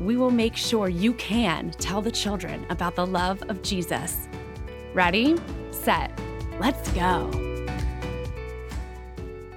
we will make sure you can tell the children about the love of Jesus. Ready, set, let's go.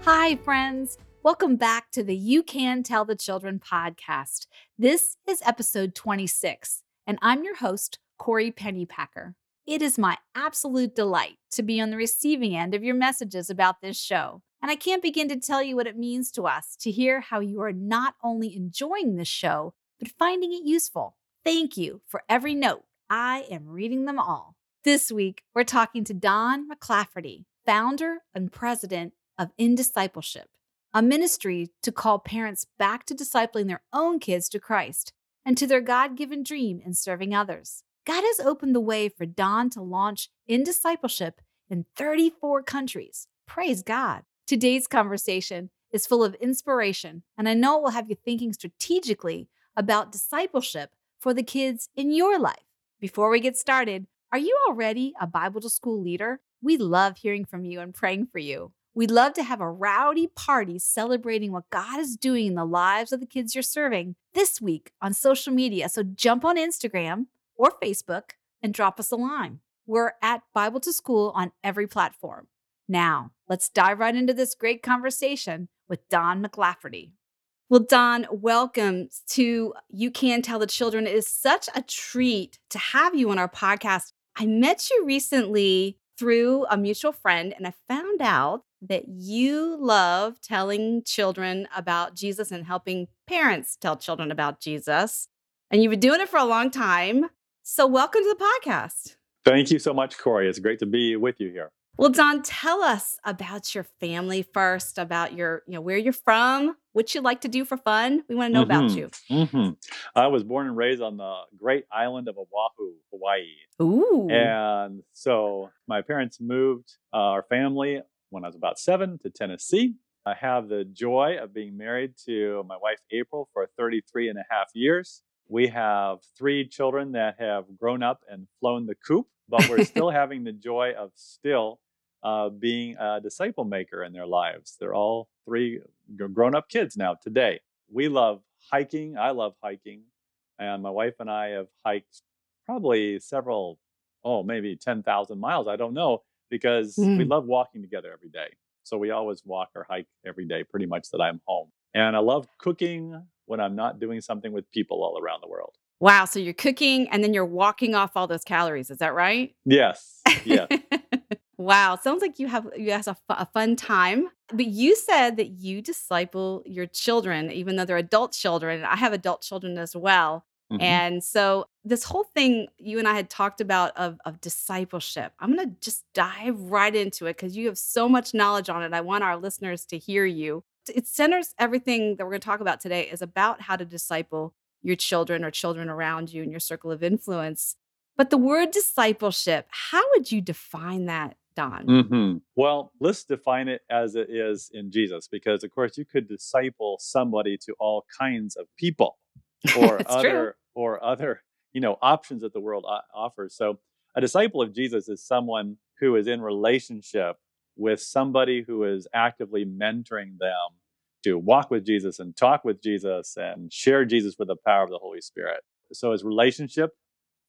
Hi, friends. Welcome back to the You Can Tell the Children podcast. This is episode 26, and I'm your host, Corey Pennypacker. It is my absolute delight to be on the receiving end of your messages about this show. And I can't begin to tell you what it means to us to hear how you are not only enjoying this show, but finding it useful. Thank you for every note. I am reading them all. This week, we're talking to Don MacLafferty, founder and president of In Discipleship, a ministry to call parents back to discipling their own kids to Christ and to their God given dream in serving others. God has opened the way for Don to launch in discipleship in 34 countries. Praise God. Today's conversation is full of inspiration, and I know it will have you thinking strategically about discipleship for the kids in your life. Before we get started, are you already a Bible to school leader? We love hearing from you and praying for you. We'd love to have a rowdy party celebrating what God is doing in the lives of the kids you're serving this week on social media. So jump on Instagram or Facebook and drop us a line. We're at Bible to School on every platform. Now, let's dive right into this great conversation with Don MacLafferty. Well, Don, welcome to You Can Tell the Children. It is such a treat to have you on our podcast. I met you recently through a mutual friend, and I found out that you love telling children about Jesus and helping parents tell children about Jesus. And you've been doing it for a long time. So, welcome to the podcast. Thank you so much, Corey. It's great to be with you here. Well, Don, tell us about your family first, about your, you know, where you're from, what you like to do for fun. We want to know mm-hmm. about you. Mm-hmm. I was born and raised on the great island of Oahu, Hawaii. Ooh. And so my parents moved uh, our family when I was about seven to Tennessee. I have the joy of being married to my wife, April, for 33 and a half years. We have three children that have grown up and flown the coop, but we're still having the joy of still uh, being a disciple maker in their lives. They're all three grown up kids now today. We love hiking. I love hiking. And my wife and I have hiked probably several, oh, maybe 10,000 miles. I don't know, because mm. we love walking together every day. So we always walk or hike every day, pretty much that I'm home. And I love cooking when I'm not doing something with people all around the world. Wow. So you're cooking and then you're walking off all those calories. Is that right? Yes. Yeah. wow. Sounds like you have you have a, a fun time. But you said that you disciple your children, even though they're adult children. I have adult children as well. Mm-hmm. And so this whole thing you and I had talked about of, of discipleship, I'm going to just dive right into it because you have so much knowledge on it. I want our listeners to hear you it centers everything that we're going to talk about today is about how to disciple your children or children around you in your circle of influence. But the word discipleship, how would you define that, Don? Mm-hmm. Well, let's define it as it is in Jesus, because of course you could disciple somebody to all kinds of people or other true. or other you know options that the world offers. So a disciple of Jesus is someone who is in relationship with somebody who is actively mentoring them to walk with Jesus and talk with Jesus and share Jesus with the power of the Holy Spirit. So it's relationship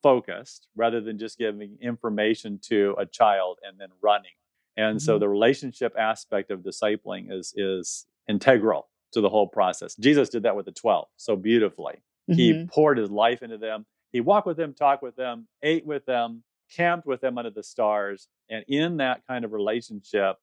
focused rather than just giving information to a child and then running. And mm-hmm. so the relationship aspect of discipling is is integral to the whole process. Jesus did that with the 12 so beautifully. Mm-hmm. He poured his life into them. He walked with them, talked with them, ate with them, camped with them under the stars. And in that kind of relationship,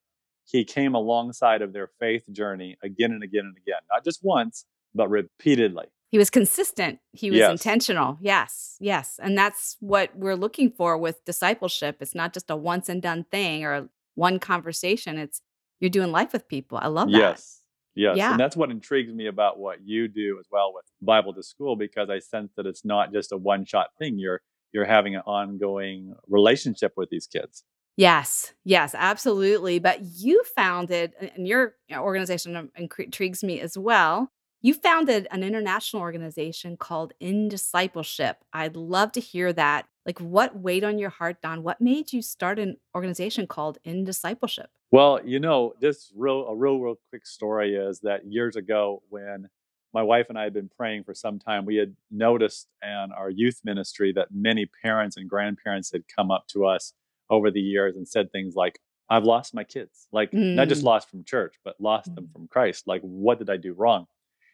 he came alongside of their faith journey again and again and again, not just once, but repeatedly. He was consistent. He was yes. intentional. Yes, yes. And that's what we're looking for with discipleship. It's not just a once and done thing or one conversation. It's you're doing life with people. I love that. Yes. Yes. Yeah. And that's what intrigues me about what you do as well with Bible to School, because I sense that it's not just a one shot thing. You're you're having an ongoing relationship with these kids. Yes, yes, absolutely. But you founded, and your uh, organization um, intrigues me as well. You founded an international organization called In Discipleship. I'd love to hear that. Like, what weighed on your heart, Don? What made you start an organization called In Discipleship? Well, you know, this real a real real quick story is that years ago when my wife and I had been praying for some time, we had noticed in our youth ministry that many parents and grandparents had come up to us over the years and said things like, I've lost my kids. Like, not just Mm, lost from church, but lost them mm, from Christ. Like, what did I do wrong?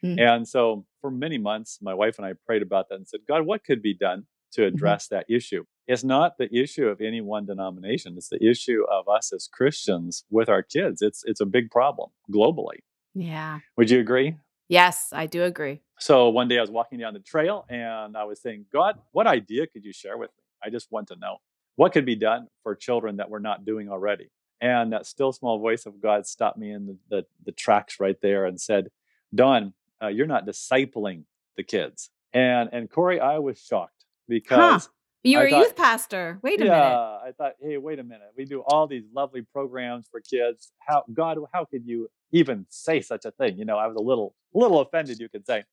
Mm, And so, for many months, my wife and I prayed about that and said, God, what could be done to mhm. address that issue? It's not the issue of any one denomination. It's the issue of us as Christians with our kids. It's it's a big problem globally. Yeah. Would you agree? Yes, I do agree. So one day I was walking down the trail and I was saying, God, what idea could you share with me? I just want to know what could be done for children that we're not doing already. And that still small voice of God stopped me in the, the, the tracks right there and said, Don, uh, you're not discipling the kids. And and Corey, I was shocked Huh. because You I were a youth pastor. Wait a yeah, minute. I thought, hey, wait a minute. We do all these lovely programs for kids. How God, how could you even say such a thing? You know, I was a little little offended, you could say.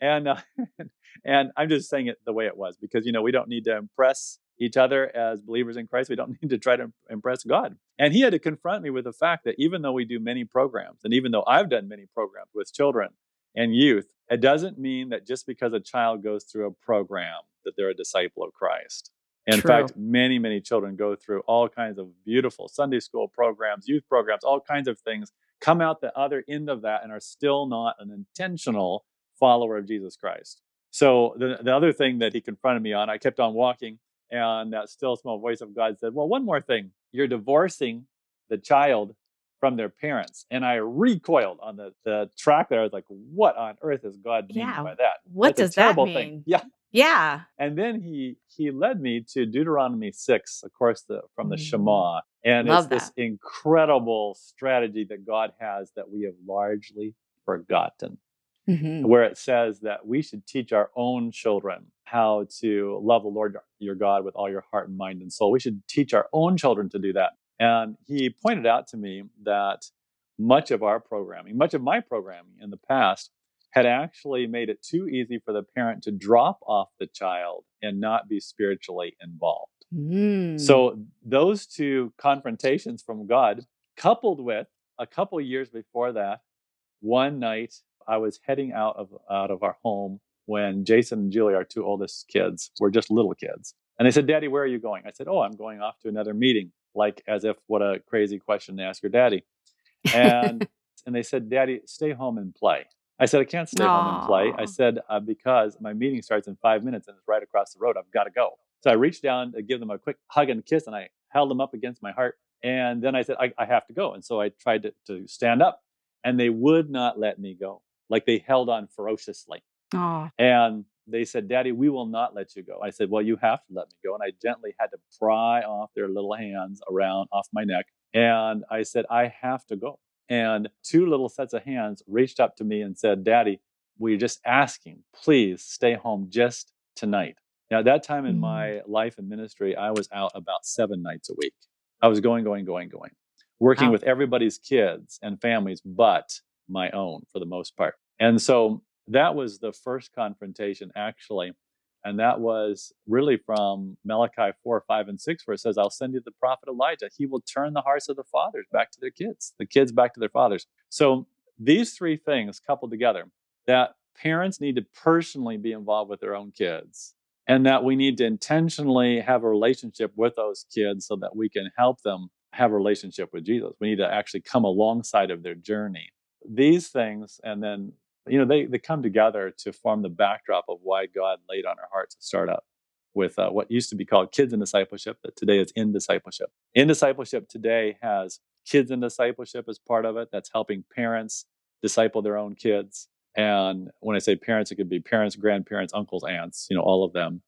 And uh, and I'm just saying it the way it was because you know we don't need to impress each other as believers in Christ. We don't need to try to impress God. And he had to confront me with the fact that even though we do many programs, and even though I've done many programs with children and youth, it doesn't mean that just because a child goes through a program that they're a disciple of Christ. In True. fact, many, many children go through all kinds of beautiful Sunday school programs, youth programs, all kinds of things, come out the other end of that and are still not an intentional follower of Jesus Christ. So the, the other thing that he confronted me on, I kept on walking, and that still small voice of God said, Well, one more thing. You're divorcing the child from their parents. And I recoiled on the, the track there. I was like, What on earth is God meaning Yeah. by that? What That's does that mean? thing. Yeah. Yeah. And then he he led me to Deuteronomy 6, of course, the, from the Mm, Shema. And it's love this incredible strategy that God has that we have largely forgotten hmm where it says that we should teach our own children how to love the Lord your God with all your heart and mind and soul. We should teach our own children to do that. And he pointed out to me that much of our programming, much of my programming in the past, had actually made it too easy for the parent to drop off the child and not be spiritually involved. Mm. So those two confrontations from God, coupled with a couple years before that, one night I was heading out of out of our home when Jason and Julie, our two oldest kids, were just little kids. And they said, Daddy, where are you going? I said, Oh, I'm going off to another meeting. Like as if what a crazy question to ask your daddy. And and they said, Daddy, stay home and play. I said, I can't stay home and play. I said, uh, because my meeting starts in five minutes and it's right across the road. I've got to go. So I reached down to give them a quick hug and kiss and I held them up against my heart. And then I said, I, I have to go. And so I tried to, to stand up and they would not let me go. Like they held on ferociously. Aw. And they said, Daddy, we will not let you go. I said, Well, you have to let me go. And I gently had to pry off their little hands around off my neck. And I said, I have to go. And two little sets of hands reached up to me and said, Daddy, we're just asking, please stay home just tonight. Now, at that time in Mm. my life and ministry, I was out about seven nights a week. I was going, going, going, going, working Wow. with everybody's kids and families, but my own for the most part. And so that was the first confrontation, actually. And that was really from Malachi 4, 5, and 6, where it says, I'll send you the prophet Elijah. He will turn the hearts of the fathers back to their kids, the kids back to their fathers. So these three things coupled together that parents need to personally be involved with their own kids, and that we need to intentionally have a relationship with those kids so that we can help them have a relationship with Jesus. We need to actually come alongside of their journey. These things, and then you know they, they come together to form the backdrop of why god laid on our hearts to start up with uh, what used to be called kids in discipleship that today is in discipleship. In discipleship today has kids in discipleship as part of it. That's helping parents disciple their own kids. And when i say parents it could be parents grandparents uncles aunts you know all of them.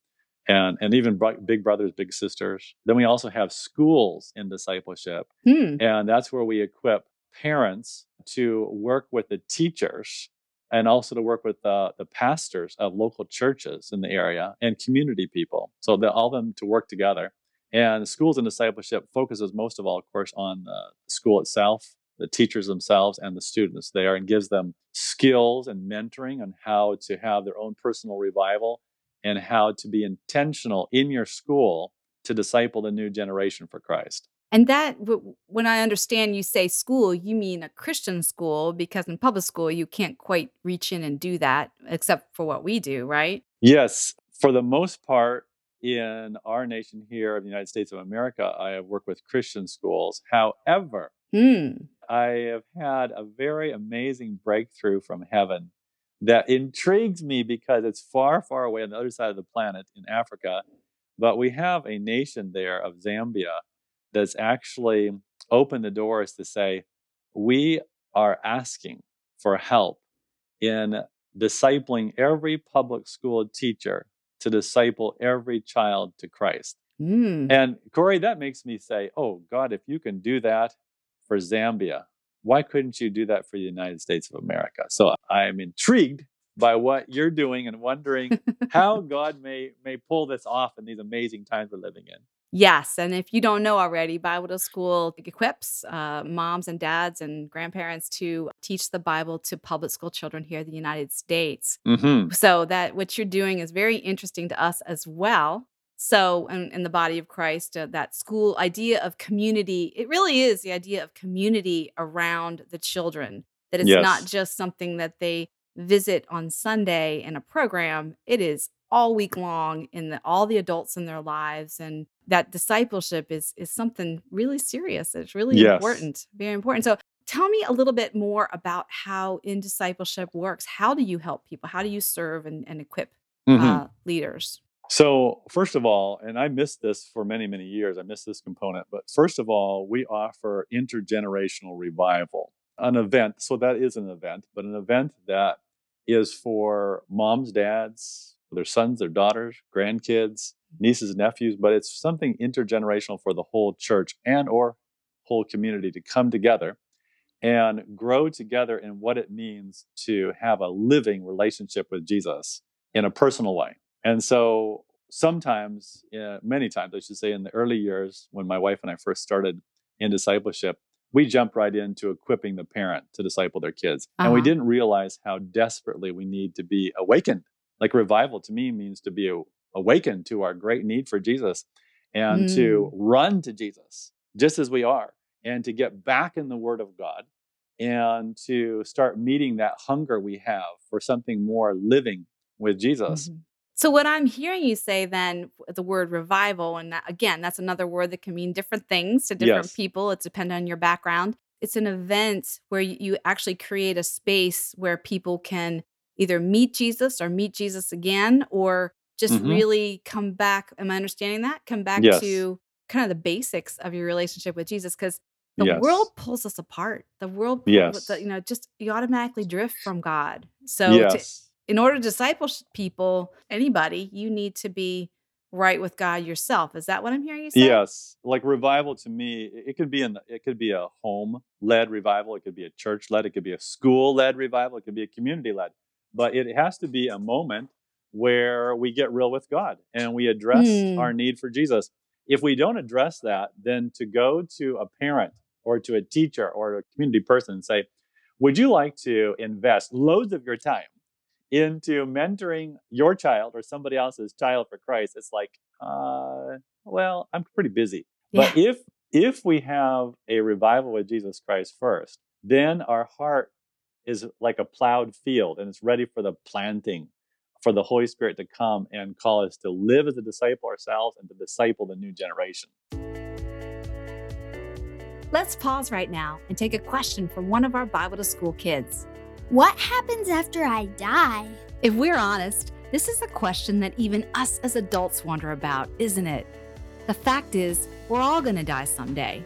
And and even big brothers big sisters. Then we also have schools in discipleship. Hmm. and that's where we equip parents to work with the teachers and also to work with the, the pastors of local churches in the area and community people. So that all of them to work together. And schools and discipleship focuses most of all, of course, on the school itself, the teachers themselves, and the students there, and gives them skills and mentoring on how to have their own personal revival and how to be intentional in your school to disciple the new generation for Christ. And that, when I understand you say school, you mean a Christian school because in public school, you can't quite reach in and do that except for what we do, right? Yes. For the most part, in our nation here of the United States of America, I have worked with Christian schools. However, mm. I have had a very amazing breakthrough from heaven that intrigues me because it's far, far away on the other side of the planet in Africa. But we have a nation there of Zambia that's actually opened the doors to say, we are asking for help in discipling every public school teacher to disciple every child to Christ. Mm. And Corey, that makes me say, oh, God, if you can do that for Zambia, why couldn't you do that for the United States of America? So I'm intrigued by what you're doing and wondering how God may may pull this off in these amazing times we're living in. Yes, and if you don't know already, Bible to School equips uh, moms and dads and grandparents to teach the Bible to public school children here in the United States. Mm-hmm. So that what you're doing is very interesting to us as well. So, in, in the body of Christ, uh, that school idea of community, it really is the idea of community around the children. That it's Yes. not just something that they visit on Sunday in a program. It is all week long in the, all the adults in their lives and that discipleship is is something really serious it's really Yes. important very important so tell me a little bit more about how in discipleship works how do you help people how do you serve and, and equip Mhm. uh, leaders So, first of all, and I missed this for many, many years, I missed this component, but first of all, we offer intergenerational revival, an event. So, that is an event, but an event that is for moms, dads, their sons, their daughters, grandkids, nieces and nephews, but it's something intergenerational for the whole church and or whole community to come together and grow together in what it means to have a living relationship with Jesus in a personal way. And so sometimes, uh, many times, I should say, in the early years when my wife and I first started in discipleship, we jumped right into equipping the parent to disciple their kids. And we Uh-huh. didn't realize how desperately we need to be awakened. Like revival to me means to be a- awakened to our great need for Jesus and to run to Jesus just as we are and to get back in the Word of God and to start meeting that hunger we have for something more living with Jesus. Mhm. So what I'm hearing you say then the word revival and that, again that's another word that can mean different things to different Yes. people it's dependent on your background. It's an event where you actually create a space where people can either meet Jesus or meet Jesus again or just Mhm. really come back am I understanding that? Come back Yes. to kind of the basics of your relationship with Jesus cuz the Yes. world pulls us apart. The world Yes. the, you know just you automatically drift from God. So to, yes. in order to disciple people, anybody, you need to be right with God yourself. Is that what I'm hearing you say? Yes, like revival to me, it could be in it could be a home led revival, it could be a church led, it could be a school led revival, it could be a community led, but it has to be a moment where we get real with God and we address Hmm. our need for Jesus. If we don't address that, then to go to a parent or to a teacher or a community person and say, "Would you like to invest loads of your time into mentoring your child or somebody else's child for Christ?" It's like, uh, well, I'm pretty busy. But if if we have a revival with Jesus Christ first, then our heart is like a plowed field and it's ready for the planting for the Holy Spirit to come and call us to live as a disciple ourselves and to disciple the new generation. Let's pause right now and take a question from one of our Bible to School kids. What happens after I die? If we're honest, this is a question that even us as adults wonder about, isn't it? The fact is, we're all going to die someday.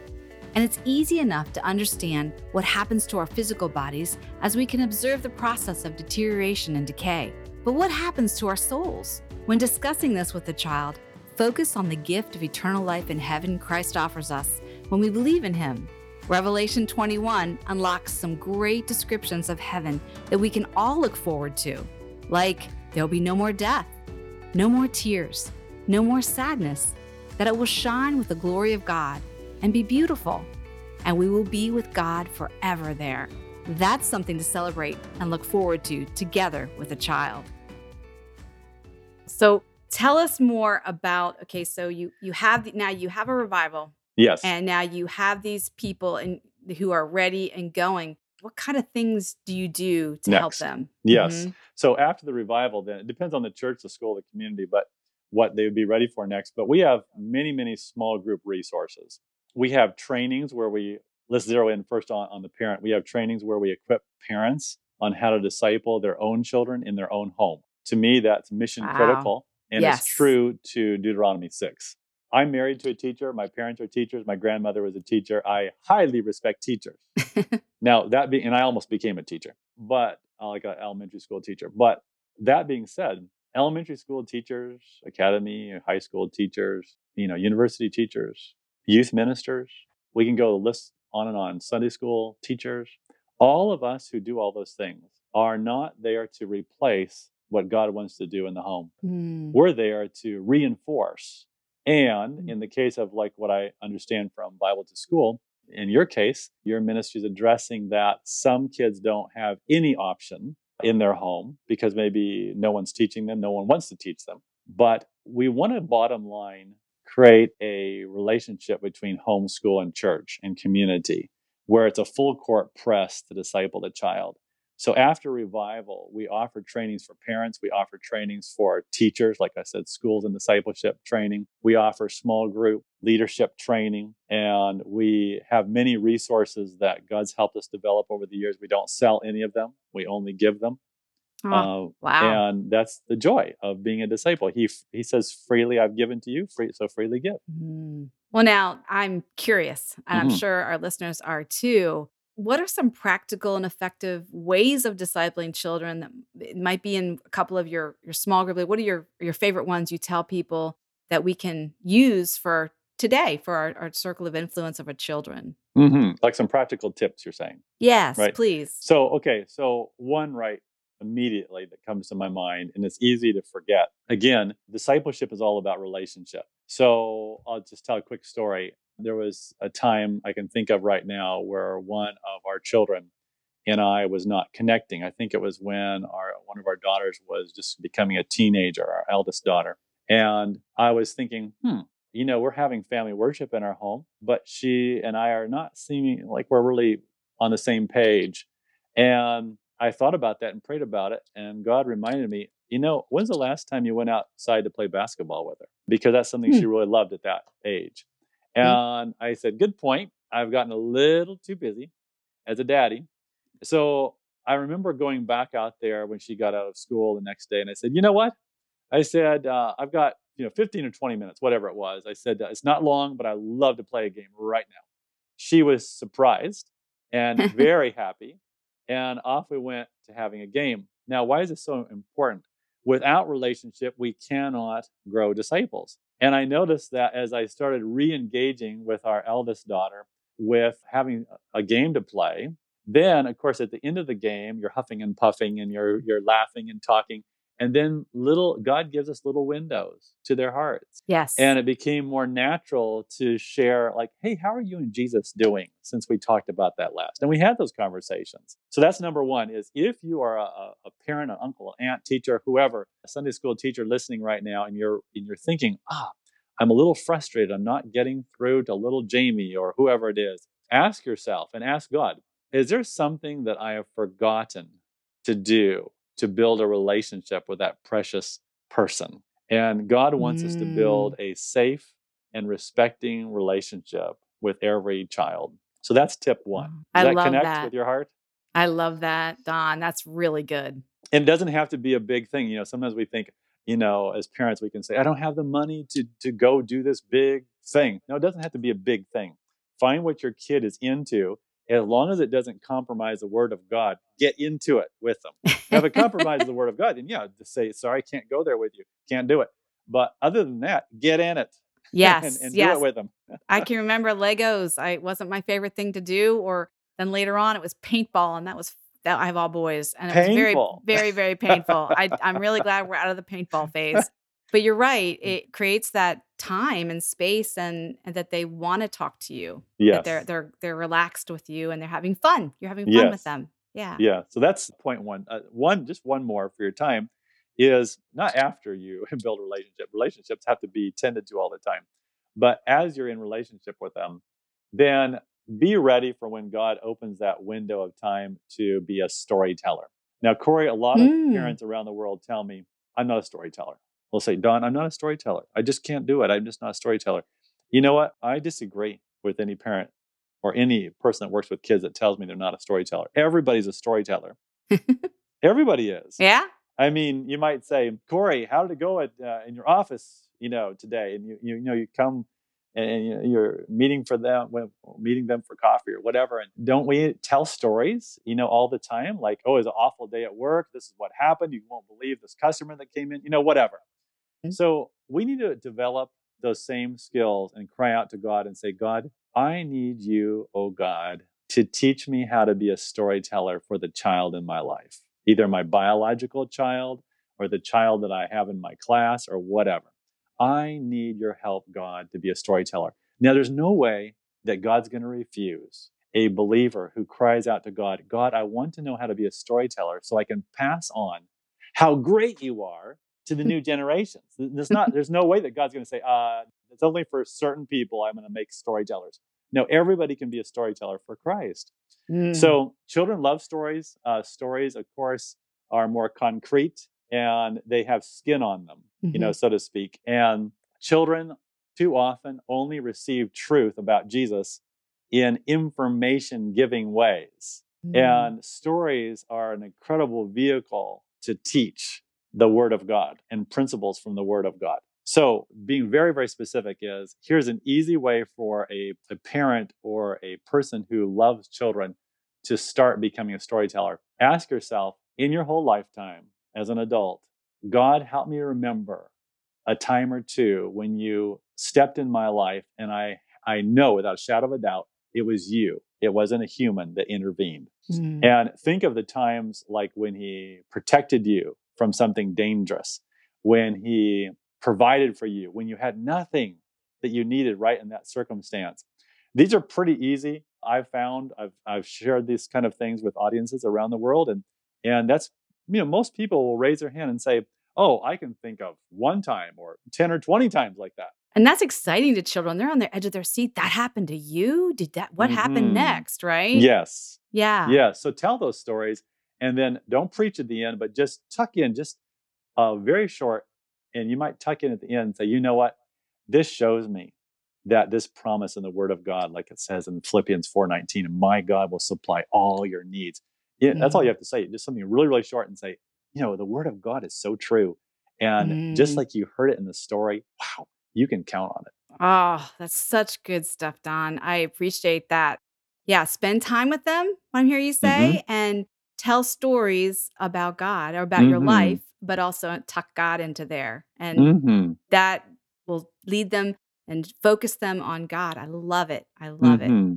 And it's easy enough to understand what happens to our physical bodies as we can observe the process of deterioration and decay. But what happens to our souls? When discussing this with a child, focus on the gift of eternal life in heaven Christ offers us when we believe in Him. Revelation 21 unlocks some great descriptions of heaven that we can all look forward to, like there'll be no more death, no more tears, no more sadness, that it will shine with the glory of God and be beautiful, and we will be with God forever there. That's something to celebrate and look forward to together with a child. So, tell us more about okay, so you you have now you have a revival Yes. and now you have these people and who are ready and going. What kind of things do you do to help them? Yes. Mhm. So after the revival, then it depends on the church, the school, the community, but what they would be ready for next. But we have many, many small group resources. We have trainings where we let's zero in first on, on the parent. We have trainings where we equip parents on how to disciple their own children in their own home. To me, that's mission Wow. critical and Yes. it's true to Deuteronomy 6. I'm married to a teacher. My parents are teachers. My grandmother was a teacher. I highly respect teachers. Now that being, and I almost became a teacher, but uh, like an elementary school teacher. But that being said, elementary school teachers, academy, high school teachers, you know, university teachers, youth ministers, we can go the list on and on. Sunday school teachers, all of us who do all those things are not there to replace what God wants to do in the home. Mm. We're there to reinforce. And Mm. in the case of like what I understand from Bible to School, in your case, your ministry is addressing that some kids don't have any option in their home because maybe no one's teaching them, no one wants to teach them. But we want to bottom line create a relationship between homeschool and church and community where it's a full court press to disciple the child. So after revival, we offer trainings for parents. We offer trainings for teachers, like I said, schools and discipleship training. We offer small group leadership training, and we have many resources that God's helped us develop over the years. We don't sell any of them; we only give them. Oh, Uh, wow. And that's the joy of being a disciple. He he says, "Freely I've given to you, free so freely give." Mm. Well, now I'm curious, and I'm Mhm. sure our listeners are too. What are some practical and effective ways of discipling children that might be in a couple of your your small group? Like, what are your your favorite ones you tell people that we can use for today for our, our circle of influence of our children? hmm Like some practical tips, you're saying. Yes, Right. please. So, okay, so one right immediately that comes to my mind, and it's easy to forget. Again, discipleship is all about relationship. So, I'll just tell a quick story. There was a time I can think of right now where one of our children and I was not connecting. I think it was when our one of our daughters was just becoming a teenager, our eldest daughter. And I was thinking, hmm, you know, we're having family worship in our home, but she and I are not seeming like we're really on the same page. And I thought about that and prayed about it. And God reminded me, you know, when's the last time you went outside to play basketball with her? Because that's something Hmm. she really loved at that age. And I said, good point. I've gotten a little too busy as a daddy. So I remember going back out there when she got out of school the next day. And I said, you know what? I said, uh, I've got, you know, 15 or 20 minutes, whatever it was. I said, it's not long, but I love to play a game right now. She was surprised and very happy. And off we went to having a game. Now, why is this so important? Without relationship, we cannot grow disciples. And I noticed that as I started re engaging with our eldest daughter with having a game to play, then, of course, at the end of the game, you're huffing and puffing and you're, you're laughing and talking. And then little God gives us little windows to their hearts. Yes. And it became more natural to share, like, hey, how are you and Jesus doing since we talked about that last? And we had those conversations. So that's number one is if you are a, a parent, an uncle, an aunt, teacher, whoever, a Sunday school teacher listening right now, and you're and you're thinking, ah, I'm a little frustrated. I'm not getting through to little Jamie or whoever it is. Ask yourself and ask God, is there something that I have forgotten to do to build a relationship with that precious person? And God wants us to build mm. a safe and respecting relationship with every child. So that's tip one. Does I that love connect that. with your heart? I love that, Don. That's really good. And it doesn't have to be a big thing. You know, sometimes we think, you know, as parents, we can say, I don't have the money to to go do this big thing. No, it doesn't have to be a big thing. Find what your kid is into. As long as it doesn't compromise the word of God, get into it with them. Now, if it compromises the word of God, then yeah, just say, sorry, I can't go there with you. Can't do it. But other than that, get in it. Yes, and, and yes. do it with them. I can remember Legos. I it wasn't my favorite thing to do. Or then later on, it was paintball, and that was that I have all boys, and it was very, very, very painful. I, I'm really glad we're out of the paintball phase. But you're right; it creates that time and space, and, and that they want to talk to you. That they're they're they're relaxed with you, and they're having fun. You're having fun with them. Yeah. Yeah. So that's point one. Uh, one, just one more for your time is not after you build a relationship. Relationships have to be tended to all the time. But as you're in relationship with them, then be ready for when God opens that window of time to be a storyteller. Now, Corey, a lot of Mm. parents around the world tell me, I'm not a storyteller. They'll say, Don, I'm not a storyteller. I just can't do it. I'm just not a storyteller. You know what? I disagree with any parent or any person that works with kids that tells me they're not a storyteller. Everybody's a storyteller. Everybody is. Yeah. I mean, you might say, Corey, how did it go at uh, in your office, you know, today? And you, you, you know, you come and, and you- you're meeting for them, meeting them for coffee or whatever. And don't we tell stories, you know, all the time? Like, oh, it was an awful day at work. This is what happened. You won't believe this customer that came in, you know, whatever. Mm. So we need to develop those same skills and cry out to God and say, God, I need you, oh God, to teach me how to be a storyteller for the child in my life, either my biological child or the child that I have in my class or whatever. I need your help, God, to be a storyteller. Now, there's no way that God's going to refuse a believer who cries out to God, God, I want to know how to be a storyteller so I can pass on how great you are to the new generations. There's not, there's no way that God's going to say, uh, it's only for certain people I'm going to make storytellers. No, everybody can be a storyteller for Christ. Mm. So children love stories. Uh, stories, of course, are more concrete and they have skin on them, you know, so to speak. And children too often only receive truth about Jesus in information giving ways. Mhm. And stories are an incredible vehicle to teach the Word of God and principles from the Word of God. So, being very, very specific is here's an easy way for a, a parent or a person who loves children to start becoming a storyteller. Ask yourself in your whole lifetime as an adult, God, help me remember a time or two when you stepped in my life and I, I know without a shadow of a doubt it was you. It wasn't a human that intervened. Mm. And think of the times like when he protected you from something dangerous, when he provided for you, when you had nothing that you needed right in that circumstance. These are pretty easy. I've found I've I've shared these kind of things with audiences around the world and and that's you know most people will raise their hand and say, "Oh, I can think of one time or 10 or 20 times like that." And that's exciting to children. They're on the edge of their seat. That happened to you? Did that what happened Mhm. next, right? Yes. Yeah. Yeah. So tell those stories and then don't preach at the end, but just tuck in just uh, very short. And you might tuck in at the end and say, you know what? This shows me that this promise in the word of God, like it says in Philippians 4:19, my God will supply all your needs. Yeah, That's all you have to say. Just something really, really short and say, you know, the word of God is so true. And just Mm. like you heard it in the story, wow, you can count on it. Oh, that's such good stuff, Don. I appreciate that. Yeah, spend time with them, I hear you say, and tell stories about God or about your Mhm. life, but also tuck God into there. And Mm-hmm. that will lead them and focus them on God. I love it. I love it. Mm-hmm.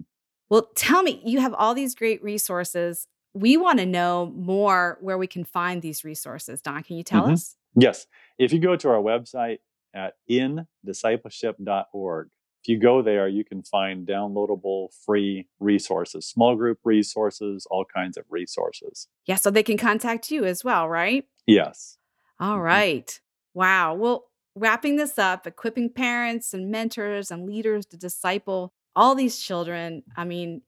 Well, tell me, you have all these great resources. We want to know more where we can find these resources. Don, can you tell Mhm. us? Yes. If you go to our website at indiscipleship.org, if you go there, you can find downloadable free resources, small group resources, all kinds of resources. Yeah, so they can contact you as well, right? Yes. All Mhm. right. Wow. Well, wrapping this up, equipping parents and mentors and leaders to disciple all these children. I mean,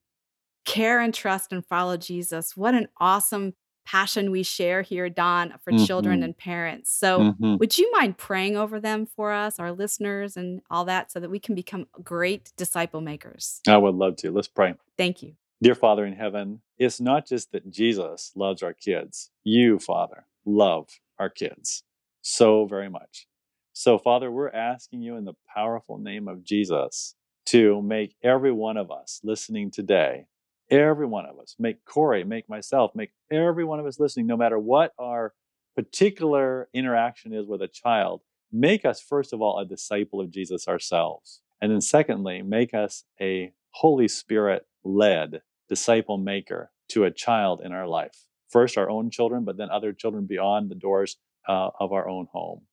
care and trust and follow Jesus. What an awesome passion we share here, Don, for children Mhm. and parents. So, Mhm. would you mind praying over them for us, our listeners, and all that so that we can become great disciple makers? I would love to. Let's pray. Thank you. Dear Father in heaven, it's not just that Jesus loves our kids. You, Father, love our kids so very much. So, Father, we're asking you in the powerful name of Jesus to make every one of us listening today, every one of us, make Corey, make myself, make every one of us listening, no matter what our particular interaction is with a child, make us, first of all, a disciple of Jesus ourselves. And then, secondly, make us a Holy Spirit led disciple maker to a child in our life. First, our own children, but then other children beyond the doors uh, of our own home.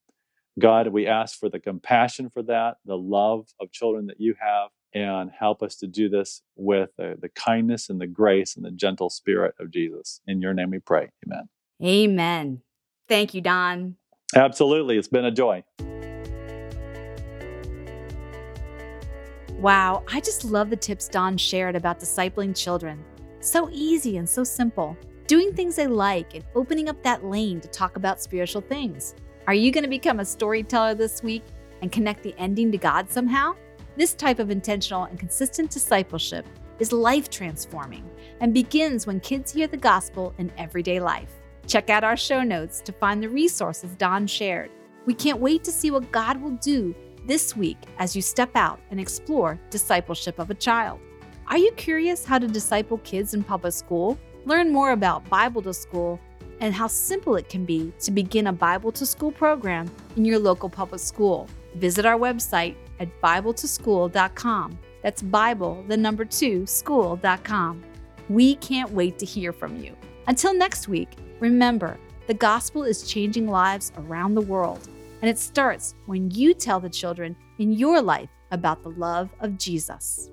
God, we ask for the compassion for that, the love of children that you have, and help us to do this with the, the kindness and the grace and the gentle spirit of Jesus. In your name we pray. Amen. Amen. Thank you, Don. Absolutely. It's been a joy. Wow, I just love the tips Don shared about discipling children. So easy and so simple. Doing things they like and opening up that lane to talk about spiritual things. Are you going to become a storyteller this week and connect the ending to God somehow? This type of intentional and consistent discipleship is life transforming and begins when kids hear the gospel in everyday life. Check out our show notes to find the resources Don shared. We can't wait to see what God will do this week as you step out and explore discipleship of a child. Are you curious how to disciple kids in public school? Learn more about Bible to School and how simple it can be to begin a Bible to School program in your local public school. Visit our website at BibleToSchool.com. That's Bible, the number two, school.com. We can't wait to hear from you. Until next week, remember the gospel is changing lives around the world, and it starts when you tell the children in your life about the love of Jesus.